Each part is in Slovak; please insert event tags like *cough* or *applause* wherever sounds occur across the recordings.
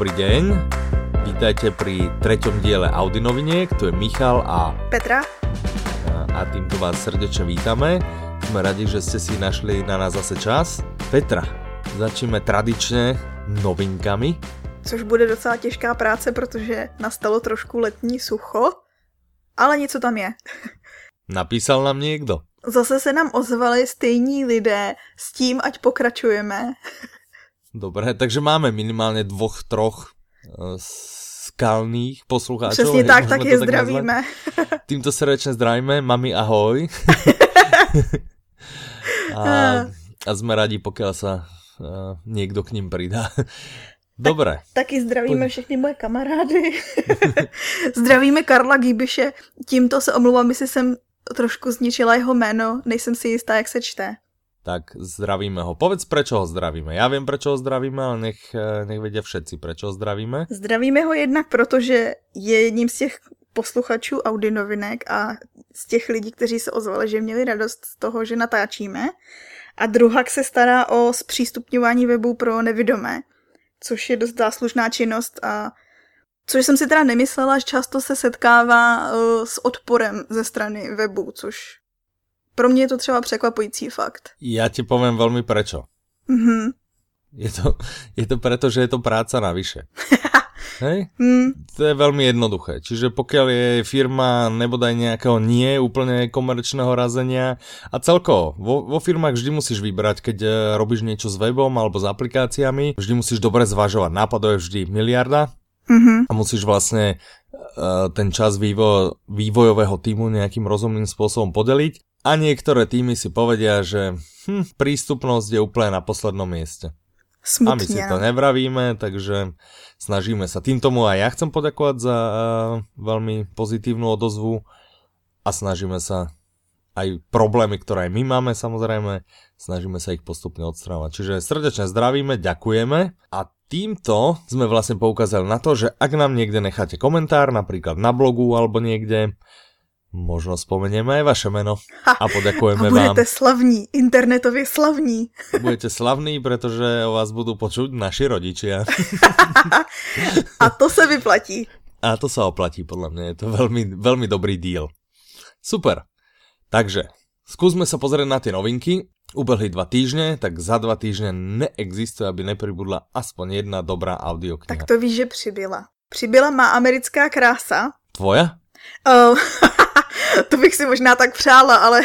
Dobrý deň, vítajte pri treťom diele Audi noviniek, tu je Michal a Petra. A, týmto vás srdečne vítame. Sme radi, že ste si našli na nás zase čas. Petra, začneme tradičně novinkami. Což bude docela těžká práce, protože nastalo trošku letní sucho, ale něco tam je. *laughs* Napísal nám někdo? Zase se nám ozvali stejní lidé s tím, ať pokračujeme. Dobre, takže máme minimálně dvoch, troch uh, skalných poslucháčov. Přesně tak, tak je zdravíme. *laughs* Tak Týmto srdečne zdravíme, mami ahoj. *laughs* *laughs* a, a sme radi, pokiaľ sa uh, niekto k ním pridá. Dobre. Tak, taky zdravíme Pojď. všechny moje kamarády. zdravíme Karla Gíbyše. Tímto se omluvám, jestli jsem trošku zničila jeho jméno. Nejsem si jistá, jak se čte tak zdravíme ho. Povedz, prečo ho zdravíme. Já vím, prečo ho zdravíme, ale nech, eh, nech vědě všetci, prečo ho zdravíme. Zdravíme ho jednak proto, že je jedním z těch posluchačů Audi novinek a z těch lidí, kteří se ozvali, že měli radost z toho, že natáčíme. A druhak se stará o zpřístupňování webu pro nevidomé, což je dost záslužná činnost a což jsem si teda nemyslela, že často se setkává uh, s odporem ze strany webu, což pro mě je to třeba překvapující fakt. Já ti povím velmi prečo. Mm-hmm. Je to, je to preto, že je to práca navyše. *laughs* Hej? Mm. To je veľmi jednoduché. Čiže pokiaľ je firma nebodaj nejakého nie úplne komerčného razenia a celkovo vo, vo firmách vždy musíš vybrať, keď e, robíš niečo s webom alebo s aplikáciami, vždy musíš dobre zvažovať. Nápadov je vždy miliarda mm-hmm. a musíš vlastne uh, ten čas vývo, vývojového týmu nejakým rozumným spôsobom podeliť a niektoré týmy si povedia, že hm, prístupnosť je úplne na poslednom mieste. Smutne. A my si to nevravíme, takže snažíme sa. Tým tomu aj ja chcem poďakovať za uh, veľmi pozitívnu odozvu a snažíme sa aj problémy, ktoré aj my máme samozrejme, snažíme sa ich postupne odstrávať. Čiže srdečne zdravíme, ďakujeme a týmto sme vlastne poukázali na to, že ak nám niekde necháte komentár, napríklad na blogu alebo niekde, Možno spomenieme aj vaše meno a poďakujeme a budete vám. slavní, internetově slavní. *laughs* Budete slavní, protože o vás budú počuť naši rodičia. a to se vyplatí. A to sa oplatí, podľa mňa. Je to veľmi, veľmi dobrý deal. Super. Takže, skúsme sa pozrieť na tie novinky. Ubehli dva týždne, tak za dva týždne neexistuje, aby nepribudla aspoň jedna dobrá audiokniha. Tak to víš, že přibyla. Přibyla má americká krása. Tvoja? Oh, *laughs* to bych si možná tak přála, ale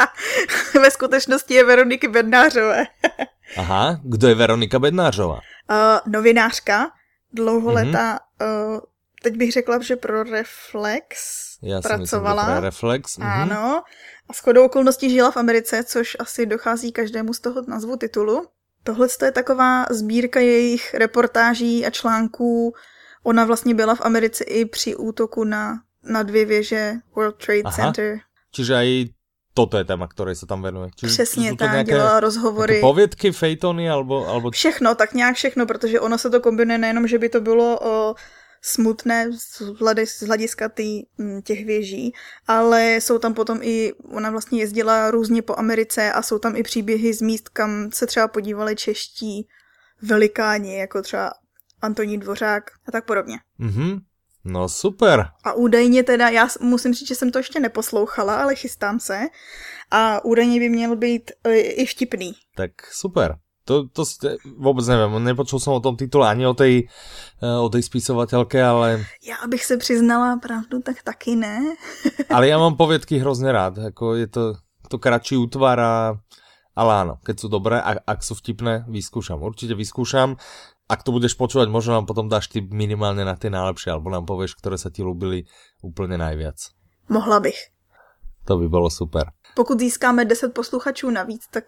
*laughs* ve skutečnosti je Veroniky Bednářové. *laughs* Aha, kdo je Veronika Bednářová? Uh, novinářka, dlouholetá, mm-hmm. uh, teď bych řekla, že pro Reflex Já pracovala. Myslím, pro Reflex. Mm-hmm. Ano. A s chodou okolností žila v Americe, což asi dochází každému z toho nazvu titulu. Tohle je taková sbírka jejich reportáží a článků. Ona vlastně byla v Americe i při útoku na na dvě věže World Trade Aha. Center. Čiže aj toto je téma, které se tam venuje. Čiže Přesně tak, nějaké, dělala rozhovory. Povědky, fejtony, alebo, alebo... Všechno, tak nějak všechno, protože ono se to kombinuje nejenom, že by to bylo o, smutné z hlediska tý, těch věží, ale jsou tam potom i, ona vlastně jezdila různě po Americe a jsou tam i příběhy z míst, kam se třeba podívali čeští velikáni, jako třeba Antoní Dvořák a tak podobně. Mm-hmm. No super. A údajně teda, já musím říct, že jsem to ještě neposlouchala, ale chystám se. A údajně by měl být e, i vtipný. Tak super. To, to ste, vůbec nevím, nepočul jsem o tom titule ani o tej, e, o tej spisovatelke, ale... Já bych se přiznala pravdu, tak taky ne. *laughs* ale já mám povědky hrozně rád, jako je to, to kratší útvar a ale áno, keď sú dobré, a ak sú vtipné, vyskúšam. Určite vyskúšam ak to budeš počúvať, možno nám potom dáš ty minimálně na ty najlepšie, alebo nám povieš, ktoré sa ti ľúbili úplně najviac. Mohla bych. To by bylo super. Pokud získáme 10 posluchačů navíc, tak...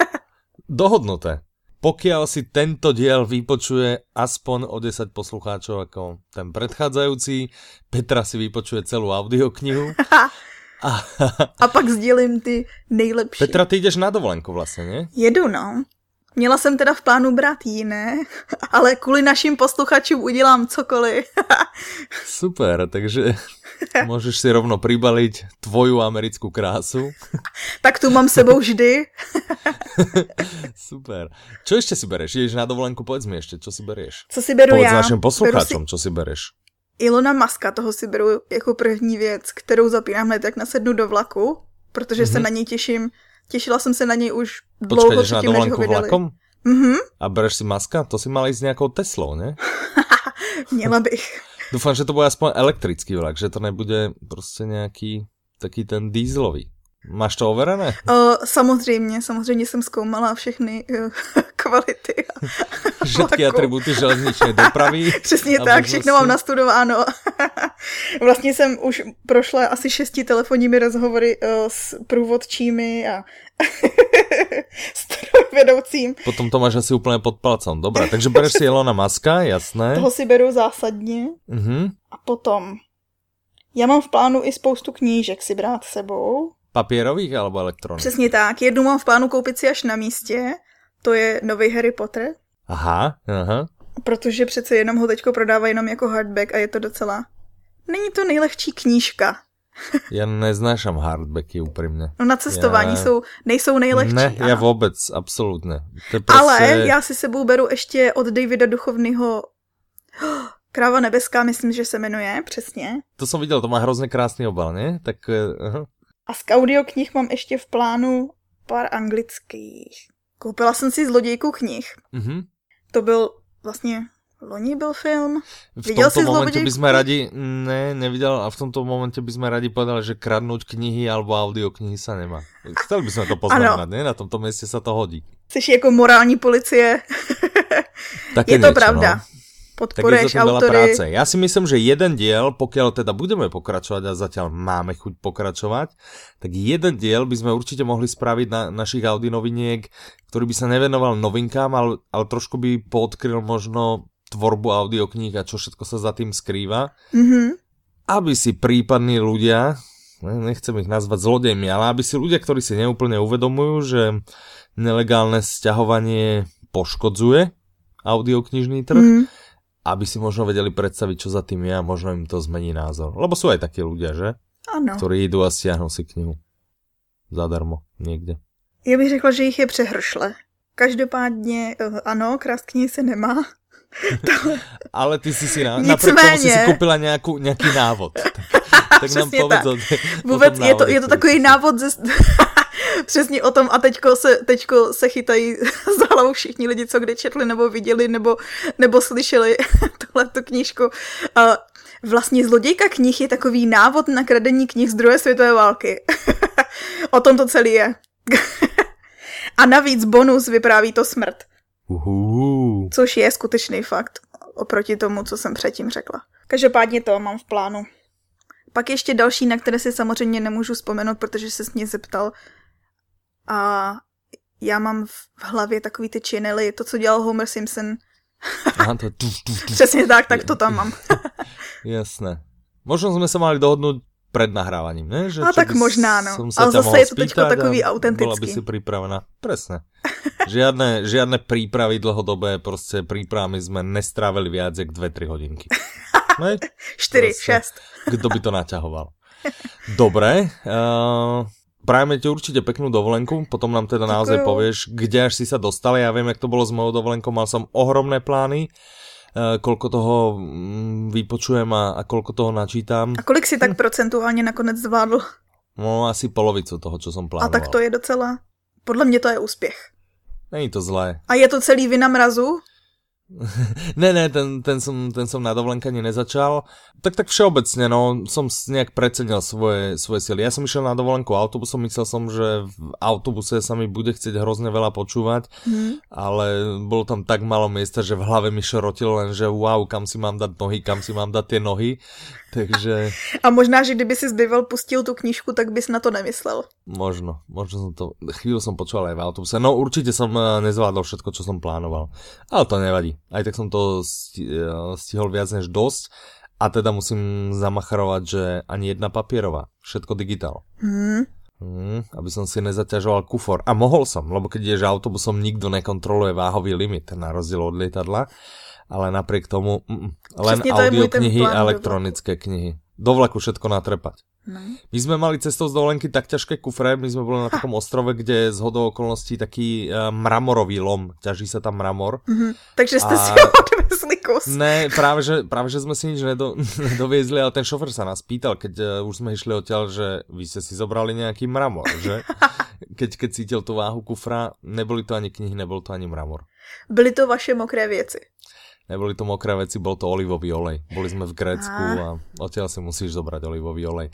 *laughs* Dohodnuté. Pokiaľ si tento diel vypočuje aspoň o 10 poslucháčov ako ten predchádzajúci, Petra si vypočuje celú audioknihu. *laughs* A, a pak sdělím ty nejlepší. Petra, ty jdeš na dovolenku vlastně, ne? Jedu, no. Měla jsem teda v plánu brát jiné, *laughs* ale kvůli našim posluchačům udělám cokoliv. *laughs* Super, takže Môžeš si rovno pribaliť tvoju americkú krásu. *laughs* tak tu mám sebou vždy. Super. Čo ešte si bereš? Ideš na dovolenku, povedz mi ešte, čo si berieš? Co si beru povedz já? našim posluchačům, si... čo si bereš. Ilona Maska, toho si beru jako první věc, kterou zapínám hned, jak nasednu do vlaku, protože mm-hmm. se mhm. na něj těším. Těšila jsem se na něj už dlouho Počkej, než ho vydali. Vlakom? Mm-hmm. A bereš si Maska? To si mal ísť s nejakou Teslou, ne? *laughs* Měla bych. Dúfam, že to bude aspoň elektrický vlak, že to nebude prostě nějaký taký ten dieselový. Máš to overené? Uh, samozřejmě, samozřejmě jsem zkoumala všechny uh, *laughs* kvality. *laughs* Všetky atributy železničné dopravy. *laughs* Přesně tak, všechno mám nastudováno. vlastně jsem už prošla asi šesti telefonními rozhovory uh, s průvodčími a strojvedoucím. Potom to máš asi úplně pod palcem. Dobré, takže bereš si Elona Maska, jasné. Toho si beru zásadně. Uh-huh. A potom, já mám v plánu i spoustu knížek si brát sebou. Papírových alebo elektronických? Přesně tak. Jednu mám v plánu koupit si až na místě. To je nový Harry Potter. Aha, aha. Protože přece jenom ho teďko prodávají jenom jako hardback a je to docela... Není to nejlehčí knížka. *laughs* Já neznášam hardbacky upřímně. No na cestování já... jsou, nejsou nejlehčí. Ne, ano. já vůbec, absolutně. Prostě... Ale já si sebou beru ještě od Davida Duchovního *gasps* Kráva nebeská, myslím, že se jmenuje, přesně. To jsem viděl, to má hrozně krásný obal, ne? Tak, uh, A z audioknih mám ještě v plánu pár anglických. Koupila jsem si zlodějku knih. Mm-hmm. To byl vlastně Loni byl film. V Viděl tomto momente by sme radi, ne, neviděl, a v tomto momente by sme radi povedali, že kradnúť knihy alebo audioknihy sa nemá. Chceli by sme to poznamenať, ne? Na tomto mieste sa to hodí. Jsi jako morální policie. Také je to niečo, pravda. No podporuješ tak autory. práce. Ja si myslím, že jeden diel, pokiaľ teda budeme pokračovať a zatiaľ máme chuť pokračovať, tak jeden diel by sme určite mohli spraviť na našich Audi noviniek, ktorý by sa nevenoval novinkám, ale, ale trošku by podkryl možno tvorbu audiokníh a čo všetko sa za tým skrýva. Mm-hmm. Aby si prípadní ľudia, nechcem ich nazvať zlodejmi, ale aby si ľudia, ktorí si neúplne uvedomujú, že nelegálne sťahovanie poškodzuje audioknižný trh, mm aby si možno vedeli predstaviť, čo za tým je a možno im to zmení názor. Lebo sú aj takí ľudia, že? Ano. Ktorí idú a stiahnu si knihu. Zadarmo, někde. Já bych řekla, že jich je přehršle. Každopádně, eh, ano, krást knihy se nemá. *laughs* Ale ty si si na, napriek tomu si si koupila nějakou, nějaký návod. *laughs* tak, tak nám povedz tak. Vůbec je to, je to takový návod ze, *laughs* přesně o tom a teďko se, teďko se chytají *laughs* za hlavu všichni lidi, co kdy četli nebo viděli nebo, nebo slyšeli *laughs* tohle tu knížku. Uh, vlastně Zlodějka knih je takový návod na kradení knih z druhé světové války. *laughs* o tom to celý je. a navíc bonus vypráví to smrt. Uhu. Což je skutečný fakt oproti tomu, co jsem předtím řekla. Každopádně to mám v plánu. Pak ještě další, na které si samozřejmě nemůžu vzpomenout, protože se mě zeptal, a já mám v hlavě takový ty činely, to, co dělal Homer Simpson. *laughs* Aha, to tuf, tuf, tuf. Přesně tak, tak to tam mám. *laughs* Jasné. Možno jsme se mali dohodnout před nahrávaním, ne? Že, a tak možná, no. Ale zase je to teď takový autentický. Byla by si připravena. Presne. Žiadne, žiadne prípravy dlhodobé, prostě prípravami jsme nestrávili viac jak 2-3 hodinky. Ne? *laughs* 4, 6. Kdo by to naťahoval? Dobre. Uh, Prajeme ti určite peknú dovolenku, potom nám teda naozaj povieš, kde až si sa dostal. Ja viem, jak to bolo s mojou dovolenkou, mal som ohromné plány, uh, koľko toho mm, vypočujem a, a koľko toho načítam. A kolik si tak procentuálně nakonec zvládl? No asi polovicu toho, čo som plánoval. A tak to je docela, podle mě to je úspěch. Není to zlé. A je to celý vina mrazu? Ne, ne, ten, ten, som, ten som na dovolenke ani nezačal. Tak tak všeobecne, no, som nejak precenil svoje, svoje sily. Ja som išiel na dovolenku autobusom, myslel som, že v autobuse sa mi bude chcieť hrozne veľa počúvať, mm. ale bolo tam tak málo miesta, že v hlave mi šrotilo len, že wow, kam si mám dať nohy, kam si mám dať tie nohy. Takže... A možná, že kdyby si zbyval pustil tu knižku, tak bys na to nemyslel. Možno, možno som to, chvíľu som počúval aj v autobuse. No určite som eh, nezvládol všetko, čo som plánoval. Ale to nevadí. Aj tak som to eh, stihol viac než dosť. A teda musím zamacharovať, že ani jedna papierová. Všetko digitál. Hmm. Hmm, aby som si nezaťažoval kufor. A mohol som, lebo keď ideš autobusom, nikto nekontroluje váhový limit, na rozdiel od lietadla ale napriek tomu mm, len audioknihy a elektronické knihy. do vlaku všetko natrepať. No. My sme mali cestou z dovolenky tak ťažké kufre, my sme boli na takom ostrove, kde je z hodou okolností taký uh, mramorový lom, ťaží sa tam mramor. Mm-hmm. Takže ste a... si odvezli kus. Ne, práve že, práve, že sme si nič nedo, *laughs* nedoviezli, ale ten šofer sa nás pýtal, keď uh, už sme išli odtiaľ, že vy ste si zobrali nejaký mramor, že? *laughs* keď, keď cítil tú váhu kufra, neboli to ani knihy, nebol to ani mramor. Byly to vaše mokré věci. Neboli to mokré veci, bol to olivový olej. Boli sme v Grécku a odtiaľ si musíš zobrať olivový olej.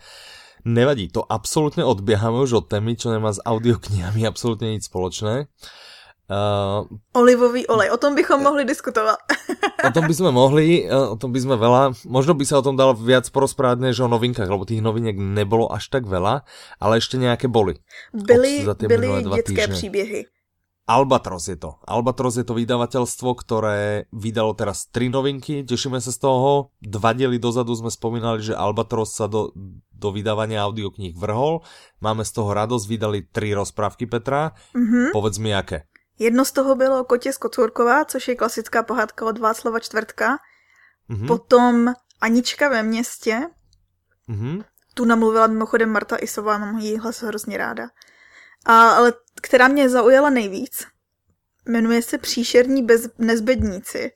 Nevadí, to absolútne odbiehame už od témy, čo nemá s audioknihami absolútne nič spoločné. Uh, Olivový olej, o tom bychom mohli diskutovať. o tom by sme mohli, o tom by sme veľa, možno by sa o tom dalo viac porozprávať, než o novinkách, lebo tých noviniek nebolo až tak veľa, ale ešte nejaké boli. Byly, byly detské týždne. příběhy. Albatros je to. Albatros je to vydavateľstvo, ktoré vydalo teraz tri novinky, tešíme sa z toho. Dva diely dozadu sme spomínali, že Albatros sa do, do vydávania audiokníh vrhol. Máme z toho radosť, vydali tri rozprávky Petra. Mm-hmm. Povedz mi, aké. Jedno z toho bylo Kotě z Kocurkova, což je klasická pohádka od Václava Čtvrtka. Mm-hmm. Potom Anička ve městě. Mm-hmm. Tu namluvila mimochodem Marta Isová, mám její hlas hrozně ráda. A, ale která mě zaujala nejvíc, jmenuje se Příšerní bez, nezbedníci.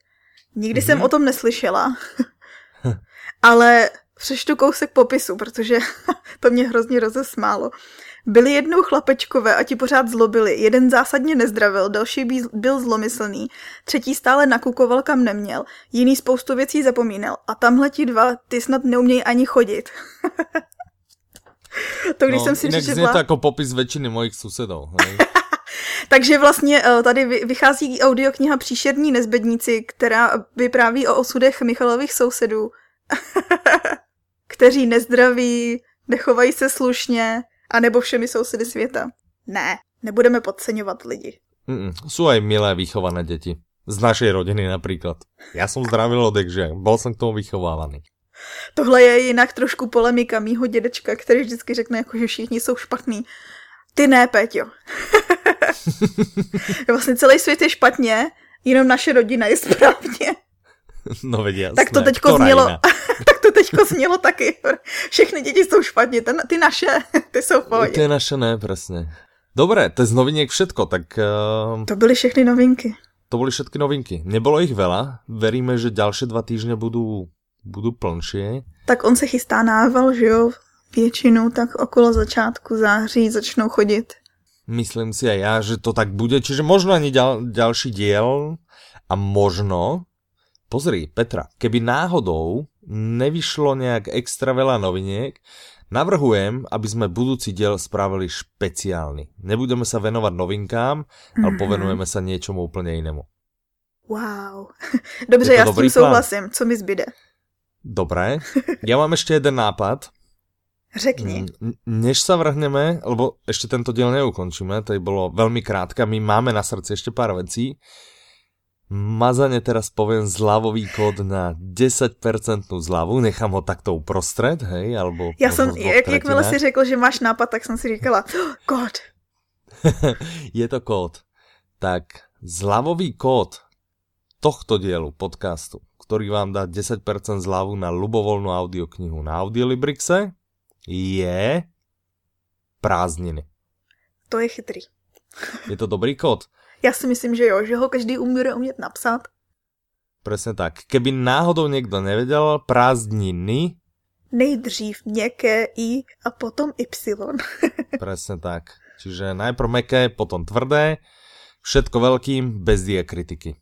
Nikdy mm-hmm. jsem mhm. o tom neslyšela, *laughs* ale přeštu kousek popisu, protože *laughs* to mě hrozně rozesmálo. Byli jednou chlapečkové a ti pořád zlobili. Jeden zásadně nezdravil, další byl zlomyslný, třetí stále nakukoval kam neměl, jiný spoustu věcí zapomínal a tamhle ti dva, ty snad neumějí ani chodit. *laughs* to když no, jsem si přečetla... to jako popis většiny mojich susedů. *laughs* Takže vlastně eh, tady vychází audiokniha Příšerní nezbedníci, která vypráví o osudech Michalových sousedů, *laughs* kteří nezdraví, nechovají se slušně, anebo všemi sousedy světa. Ne, nebudeme podceňovat lidi. Mm, sú aj milé vychované deti. Z našej rodiny napríklad. Ja som zdravý lodek, že bol som k tomu vychovávaný. Tohle je jinak trošku polemika mýho dědečka, který vždycky řekne, jako, že všichni jsou špatní. Ty ne, Péťo. *laughs* *laughs* vlastně celý svět je špatně, jenom naše rodina je správně. No veď jasné. Tak to teďko znělo, *laughs* tak to teďko znělo taky. Všechny děti jsou špatně, ten, ty naše, ty jsou v pohodě. Ty naše ne, přesně. Dobré, to je z noviniek všetko, tak... Uh... To byly všechny novinky. To byly všetky novinky. Nebolo ich veľa, veríme, že ďalšie dva týždne budú budú plnšie. Tak on se chystá nával, že jo? Většinou tak okolo začátku září začnou chodit. Myslím si aj ja, že to tak bude. Čiže možno ani ďal, ďalší diel a možno... Pozri, Petra, keby náhodou nevyšlo nejak extra veľa noviniek, navrhujem, aby sme budúci diel spravili špeciálny. Nebudeme sa venovať novinkám, ale mm-hmm. povenujeme sa niečomu úplne inému. Wow. *laughs* Dobře, já s tím souhlasím. Co mi zbyde? Dobré. Ja mám ešte jeden nápad. Řekni. Než sa vrhneme, lebo ešte tento diel neukončíme, to bolo veľmi krátka, my máme na srdci ešte pár vecí. Mazane teraz poviem zľavový kód na 10% zľavu, nechám ho takto uprostred, hej, alebo... Ja som, jak, jakmile si řekl, že máš nápad, tak som si říkala, oh, kód. *laughs* Je to kód. Tak zľavový kód tohto dielu podcastu ktorý vám dá 10% zľavu na ľubovoľnú audioknihu na Audiolibrixe, je prázdniny. To je chytrý. Je to dobrý kód? *laughs* Já si myslím, že jo, že ho každý umí umět napsat. Presne tak. Keby náhodou někdo nevedel, prázdniny... Nejdřív měkké i a potom y. *laughs* Presne tak. Čiže najprv meké, potom tvrdé, všetko veľkým, bez diakritiky.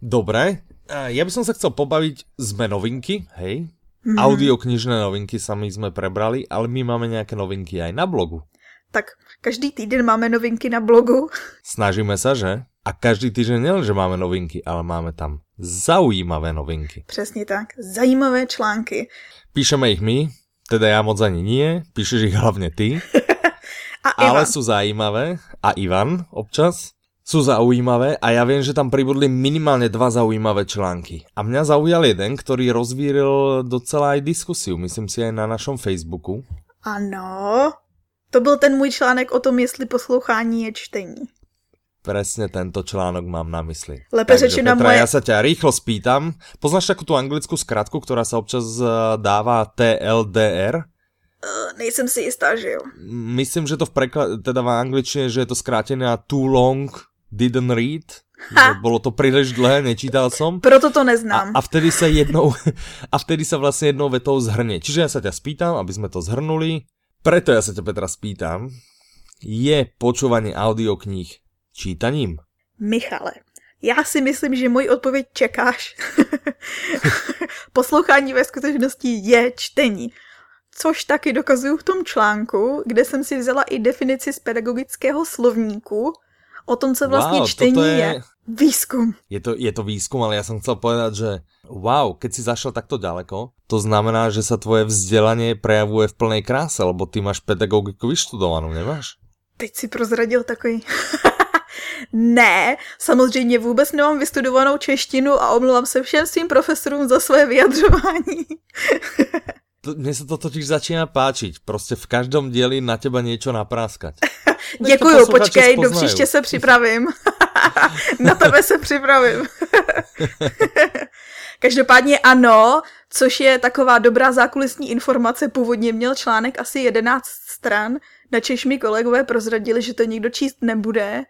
Dobre, ja by som sa chcel pobaviť z novinky, hej? Mm-hmm. Audioknižné novinky sami sme prebrali, ale my máme nejaké novinky aj na blogu. Tak každý týden máme novinky na blogu. Snažíme sa, že? A každý týden nielen, že máme novinky, ale máme tam zaujímavé novinky. Přesně tak, zajímavé články. Píšeme ich my, teda ja moc ani nie, píšeš ich hlavne ty. *laughs* a ale sú zajímavé. A Ivan občas sú zaujímavé a ja viem, že tam pribudli minimálne dva zaujímavé články. A mňa zaujal jeden, ktorý rozvíril docela aj diskusiu, myslím si aj na našom Facebooku. Ano, to byl ten můj článek o tom, jestli poslouchání je čtení. Presne tento článok mám na mysli. Lepe řečeno moje... ja sa ťa rýchlo spýtam. Poznáš takú tú anglickú skratku, ktorá sa občas eh, dáva TLDR? Uh, nejsem si istá, že jo. Myslím, že to v preklade, teda v angličtine, že je to skrátené na too long didn't read. Ha. Bolo to príliš dlhé, nečítal som. Proto to neznám. A, a vtedy sa jednou, *laughs* a vtedy sa vlastne jednou vetou zhrnie. Čiže ja sa ťa spýtam, aby sme to zhrnuli. Preto ja sa ťa Petra spýtam, je počúvanie audiokníh čítaním? Michale, já si myslím, že můj odpověď čekáš. *laughs* Poslouchání ve skutečnosti je čtení. Což taky dokazuju v tom článku, kde jsem si vzala i definici z pedagogického slovníku o tom, co vlastně wow, čtení je... je výzkum. Je to, je to výzkum, ale ja som chcel povedať, že wow, keď si zašel takto ďaleko, to znamená, že sa tvoje vzdelanie prejavuje v plnej kráse, lebo ty máš pedagogiku vyštudovanou, nemáš? Teď si prozradil takový *laughs* ne, samozřejmě vůbec nemám vystudovanou češtinu a omlouvám se všem svým profesorům za své vyjadřování. *laughs* to, mne sa to totiž začína páčiť. Prostě v každom dieli na teba niečo napráskať. *laughs* Děkuju, počkej, do příště se připravím. *laughs* na tebe se připravím. *laughs* Každopádně ano, což je taková dobrá zákulisní informace. Původně měl článek asi 11 stran, na Češ mi kolegové prozradili, že to nikdo číst nebude,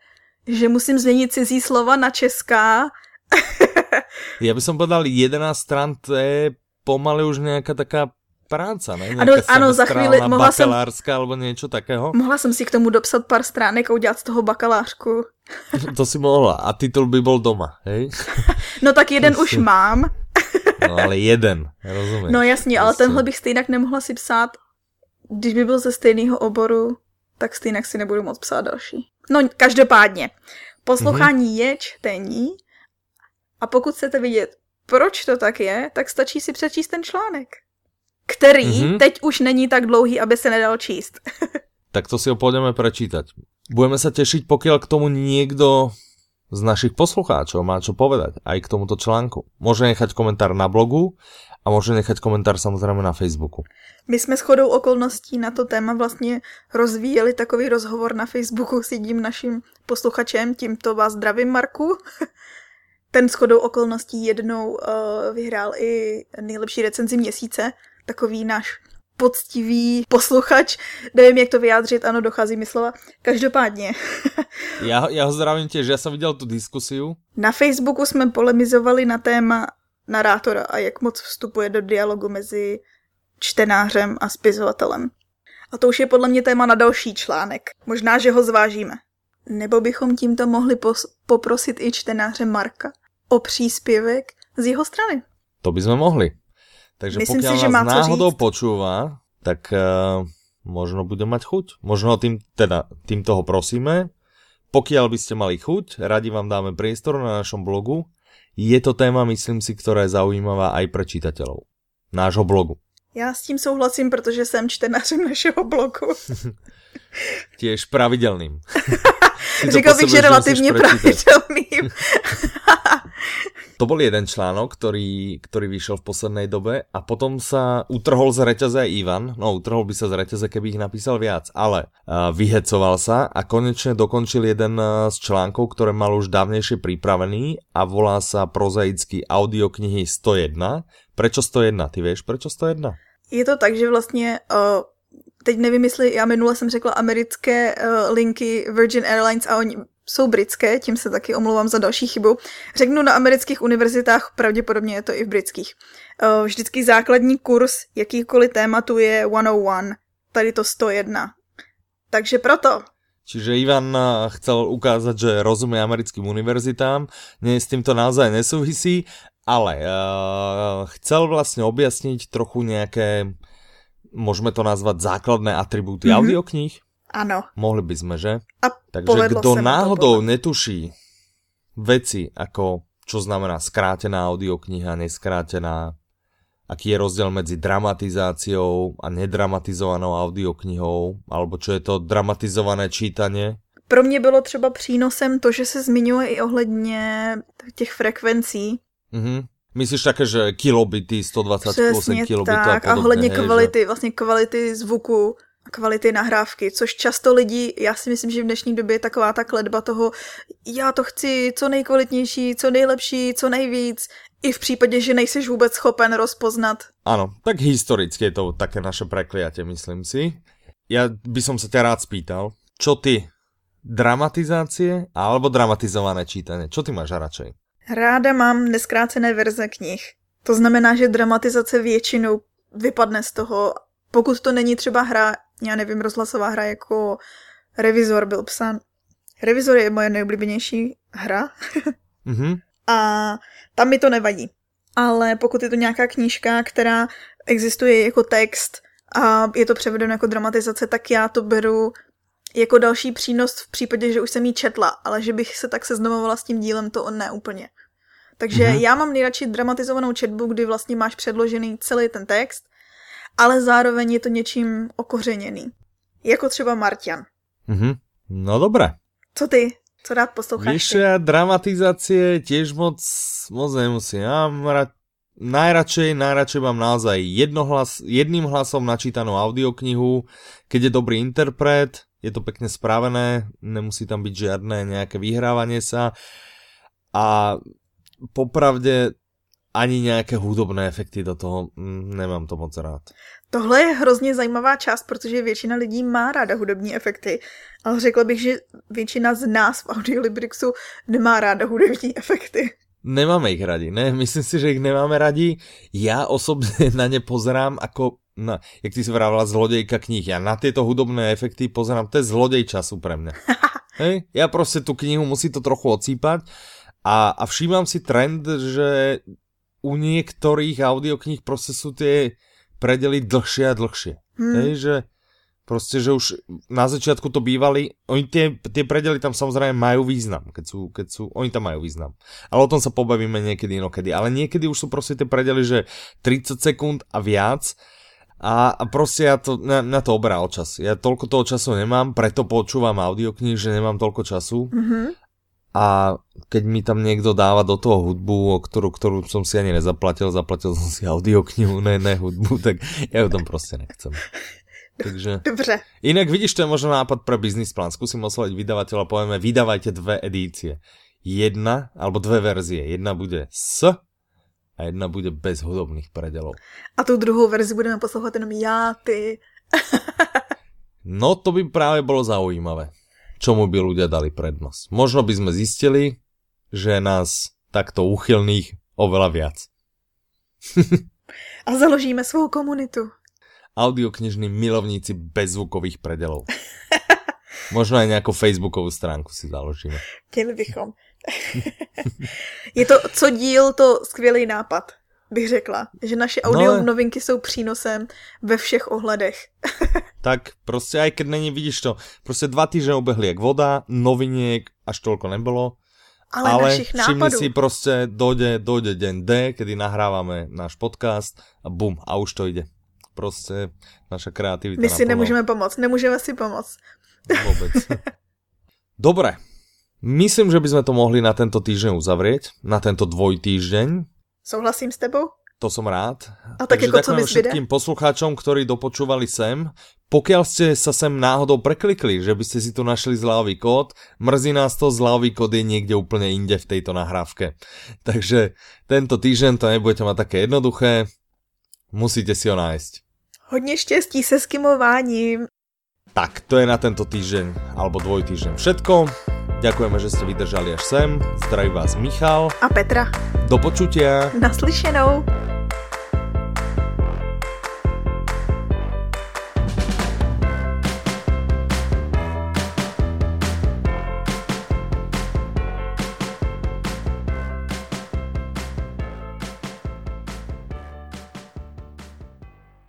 že musím změnit cizí slova na česká. ja by som povedal 11 stran, to je pomaly už nejaká taká práca, ne? Ano, ano za chvíli mohla jsem... alebo niečo takého. Mohla jsem si k tomu dopsat pár stránek a udělat z toho bakalářku. to si mohla a titul by bol doma, hej? *laughs* no tak jeden už mám. no ale jeden, rozumím. No jasně, ale tenhle bych stejně nemohla si psát, když by byl ze stejného oboru, tak stejně si nebudu moc psát další. No každopádně, poslouchání mm-hmm. je čtení a pokud chcete vidět, proč to tak je, tak stačí si přečíst ten článek, který mm-hmm. teď už není tak dlouhý, aby se nedal číst. *laughs* tak to si ho pôjdeme prečítať. Budeme sa tešiť, pokiaľ k tomu niekto z našich poslucháčov má čo povedať aj k tomuto článku. Môže nechať komentár na blogu a může nechat komentář samozřejmě na Facebooku. My jsme shodou okolností na to téma vlastně rozvíjeli takový rozhovor na Facebooku s jedním naším posluchačem, tímto vás zdravím Marku. *laughs* Ten shodou okolností jednou uh, vyhrál i nejlepší recenzi měsíce, takový náš poctivý posluchač, nevím, jak to vyjádřit, ano, dochází mi slova. Každopádně. *laughs* já, já ho zdravím těž, já jsem viděl tu diskusiu. Na Facebooku jsme polemizovali na téma narátora a jak moc vstupuje do dialogu mezi čtenářem a spisovatelem. A to už je podle mě téma na další článek. Možná, že ho zvážíme. Nebo bychom tímto mohli poprosit i čtenáře Marka o příspěvek z jeho strany. To by sme mohli. Takže Myslím pokiaľ si, že nás náhodou říct. počúva, tak uh, možno bude mať chuť. Možno tým, teda, týmto ho prosíme. Pokiaľ by ste mali chuť, radi vám dáme priestor na našom blogu je to téma, myslím si, ktorá je zaujímavá aj pre čitateľov nášho blogu. Já s tím souhlasím, protože jsem čtenářem našeho blogu. *laughs* Tiež pravidelným. *laughs* Říkal bych, že relativně pravidelným. *laughs* To bol jeden článok, ktorý, ktorý vyšiel v poslednej dobe a potom sa utrhol z reťaze Ivan. No, utrhol by sa z reťaze, keby ich napísal viac, ale uh, vyhecoval sa a konečne dokončil jeden z článkov, ktoré mal už dávnejšie pripravený a volá sa prozaicky audioknihy 101. Prečo 101? Ty vieš, prečo 101? Je to tak, že vlastně uh, teď nevím, jestli já minule jsem řekla americké uh, linky Virgin Airlines a oni jsou britské, tím se taky omlouvám za další chybu. Řeknu na amerických univerzitách, pravděpodobně je to i v britských. Uh, vždycky základní kurz jakýkoliv tématu je 101, tady to 101. Takže proto. Čiže Ivan eh, chcel ukázať, že rozumie americkým univerzitám, nie s týmto naozaj nesúvisí, ale uh, chcel vlastne objasniť trochu nejaké môžeme to nazvať základné atribúty mm-hmm. audiokníh? Áno. Mohli by sme, že? A Takže kto náhodou to netuší veci ako čo znamená skrátená audiokniha, neskrátená, aký je rozdiel medzi dramatizáciou a nedramatizovanou audioknihou, alebo čo je to dramatizované čítanie. Pro mě bylo třeba přínosem to, že se zmiňuje i ohledně těch frekvencí. Mm-hmm. Myslíš také, že kilobity, 128 kilobitů tak, a, podobně, a ohledně hej, kvality, že... vlastně kvality zvuku kvality nahrávky, což často lidi, já si myslím, že v dnešní době je taková ta kledba toho, já to chci co nejkvalitnější, co nejlepší, co nejvíc, i v případě, že nejseš vůbec schopen rozpoznat. Ano, tak historicky je to také naše prekliatie, myslím si. Ja by som sa ťa rád spýtal, čo ty, dramatizácie alebo dramatizované čítanie, čo ty máš radšej? Ráda mám neskrácené verze knih. To znamená, že dramatizace většinou vypadne z toho, pokud to není třeba hra, já nevím, rozhlasová hra jako Revizor byl psán. Revizor je moje nejoblíbenější hra. mm-hmm. *laughs* A tam mi to nevadí. Ale pokud je to nějaká knížka, která existuje jako text a je to převedeno jako dramatizace, tak já to beru jako další přínos v případě, že už jsem ji četla, ale že bych se tak seznamovala s tím dílem, to on ne úplně. Takže mm-hmm. já mám nejradši dramatizovanou četbu, kdy vlastně máš předložený celý ten text, ale zároveň je to něčím okořeněný. Jako třeba Martian. Mm-hmm. No dobré. Co ty? Co rád posloucháš? Víš, ja dramatizácie tiež moc, moc nemusím. Ja rád, najradšej, najradšej mám naozaj jednohlas, jedným hlasom načítanú audioknihu, keď je dobrý interpret, je to pekne spravené, nemusí tam byť žiadne nejaké vyhrávanie sa a popravde ani nějaké hudobné efekty do toho, mm, nemám to moc rád. Tohle je hrozně zajímavá část, protože většina lidí má ráda hudební efekty, ale řekla bych, že většina z nás v Audiolibrixu nemá ráda hudební efekty. Nemáme ich radi, ne? *laughs* Myslím si, že ich nemáme radi. Ja osobne *laughs* na ne pozerám ako na, jak ty si vravila, zlodejka knih. Ja na tieto hudobné efekty pozerám, to je zlodej času pre mňa. *laughs* Hej? Ja proste tú knihu musí to trochu ocípať a, a všímam si trend, že u niektorých audiokníh proste sú tie predely dlhšie a dlhšie. Hmm. Hej, že proste, že už na začiatku to bývali, oni tie, tie predely tam samozrejme majú význam, keď sú, keď sú, oni tam majú význam. Ale o tom sa pobavíme niekedy inokedy. Ale niekedy už sú proste tie predely, že 30 sekúnd a viac a, a proste ja to, na, na to obral čas. Ja toľko toho času nemám, preto počúvam audiokníh, že nemám toľko času. Mm-hmm. A keď mi tam niekto dáva do toho hudbu, o ktorú, ktorú som si ani nezaplatil, zaplatil som si audioknihu, ne, ne hudbu, *laughs* tak ja ju tam proste nechcem. Takže... Dobře. Inak vidíš, to je možno nápad pre business plán. Skúsim osloviť vydavateľa, povieme, vydávajte dve edície. Jedna, alebo dve verzie. Jedna bude s a jedna bude bez hudobných predelov. A tu druhou verzi budeme poslouchat jenom já, ty. *laughs* no to by práve bolo zaujímavé. Čomu by ľudia dali prednosť. Možno by sme zistili, že nás takto uchylných oveľa viac. *laughs* a založíme svou komunitu. Audioknižní milovníci bezzvukových predelov. *laughs* Možno aj nejakú facebookovú stránku si založíme. Chtěli bychom. *laughs* je to co díl to skvělý nápad, bych řekla. Že naše no audio no, novinky jsou přínosem ve všech ohledech. *laughs* tak prostě aj keď není, vidíš to, prostě dva týždne ubehli jak voda, noviniek až toľko nebolo. Ale, ale našich nápadů. si prostě dojde, dojde den D, kedy nahráváme náš podcast a bum, a už to ide. Prostě naša kreativita. My si nemůžeme pomoct, nemůžeme si pomoct. Vôbec. *laughs* Dobre, Myslím, že by sme to mohli na tento týždeň uzavrieť, na tento dvoj týždeň. Souhlasím s tebou? To som rád. A tak jako ďakujem všetkým poslucháčom, ktorí dopočúvali sem. Pokiaľ ste sa sem náhodou preklikli, že by ste si tu našli zľavý kód, mrzí nás to, zľavý kód je niekde úplne inde v tejto nahrávke. *laughs* Takže tento týždeň to nebudete mať také jednoduché, musíte si ho nájsť. Hodně štěstí se skimováním. Tak, to je na tento týždeň alebo dvoj týždeň všetko. Ďakujeme, že ste vydržali až sem. Zdraví vás Michal. A Petra. Do počutia. Naslyšenou.